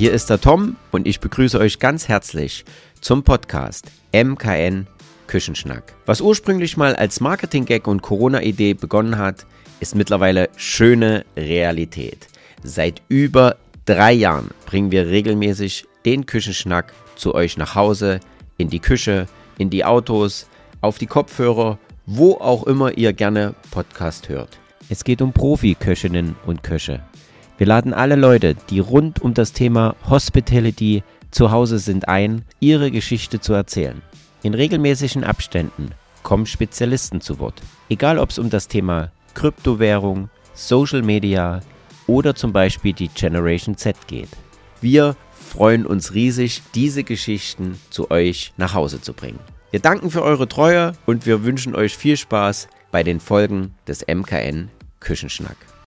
hier ist der Tom und ich begrüße euch ganz herzlich zum Podcast MKN Küchenschnack. Was ursprünglich mal als Marketing-Gag und Corona-Idee begonnen hat, ist mittlerweile schöne Realität. Seit über drei Jahren bringen wir regelmäßig den Küchenschnack zu euch nach Hause, in die Küche, in die Autos, auf die Kopfhörer, wo auch immer ihr gerne Podcast hört. Es geht um Profi-Köchinnen und Köche. Wir laden alle Leute, die rund um das Thema Hospitality zu Hause sind, ein, ihre Geschichte zu erzählen. In regelmäßigen Abständen kommen Spezialisten zu Wort. Egal ob es um das Thema Kryptowährung, Social Media oder zum Beispiel die Generation Z geht. Wir freuen uns riesig, diese Geschichten zu euch nach Hause zu bringen. Wir danken für eure Treue und wir wünschen euch viel Spaß bei den Folgen des MKN Küchenschnack.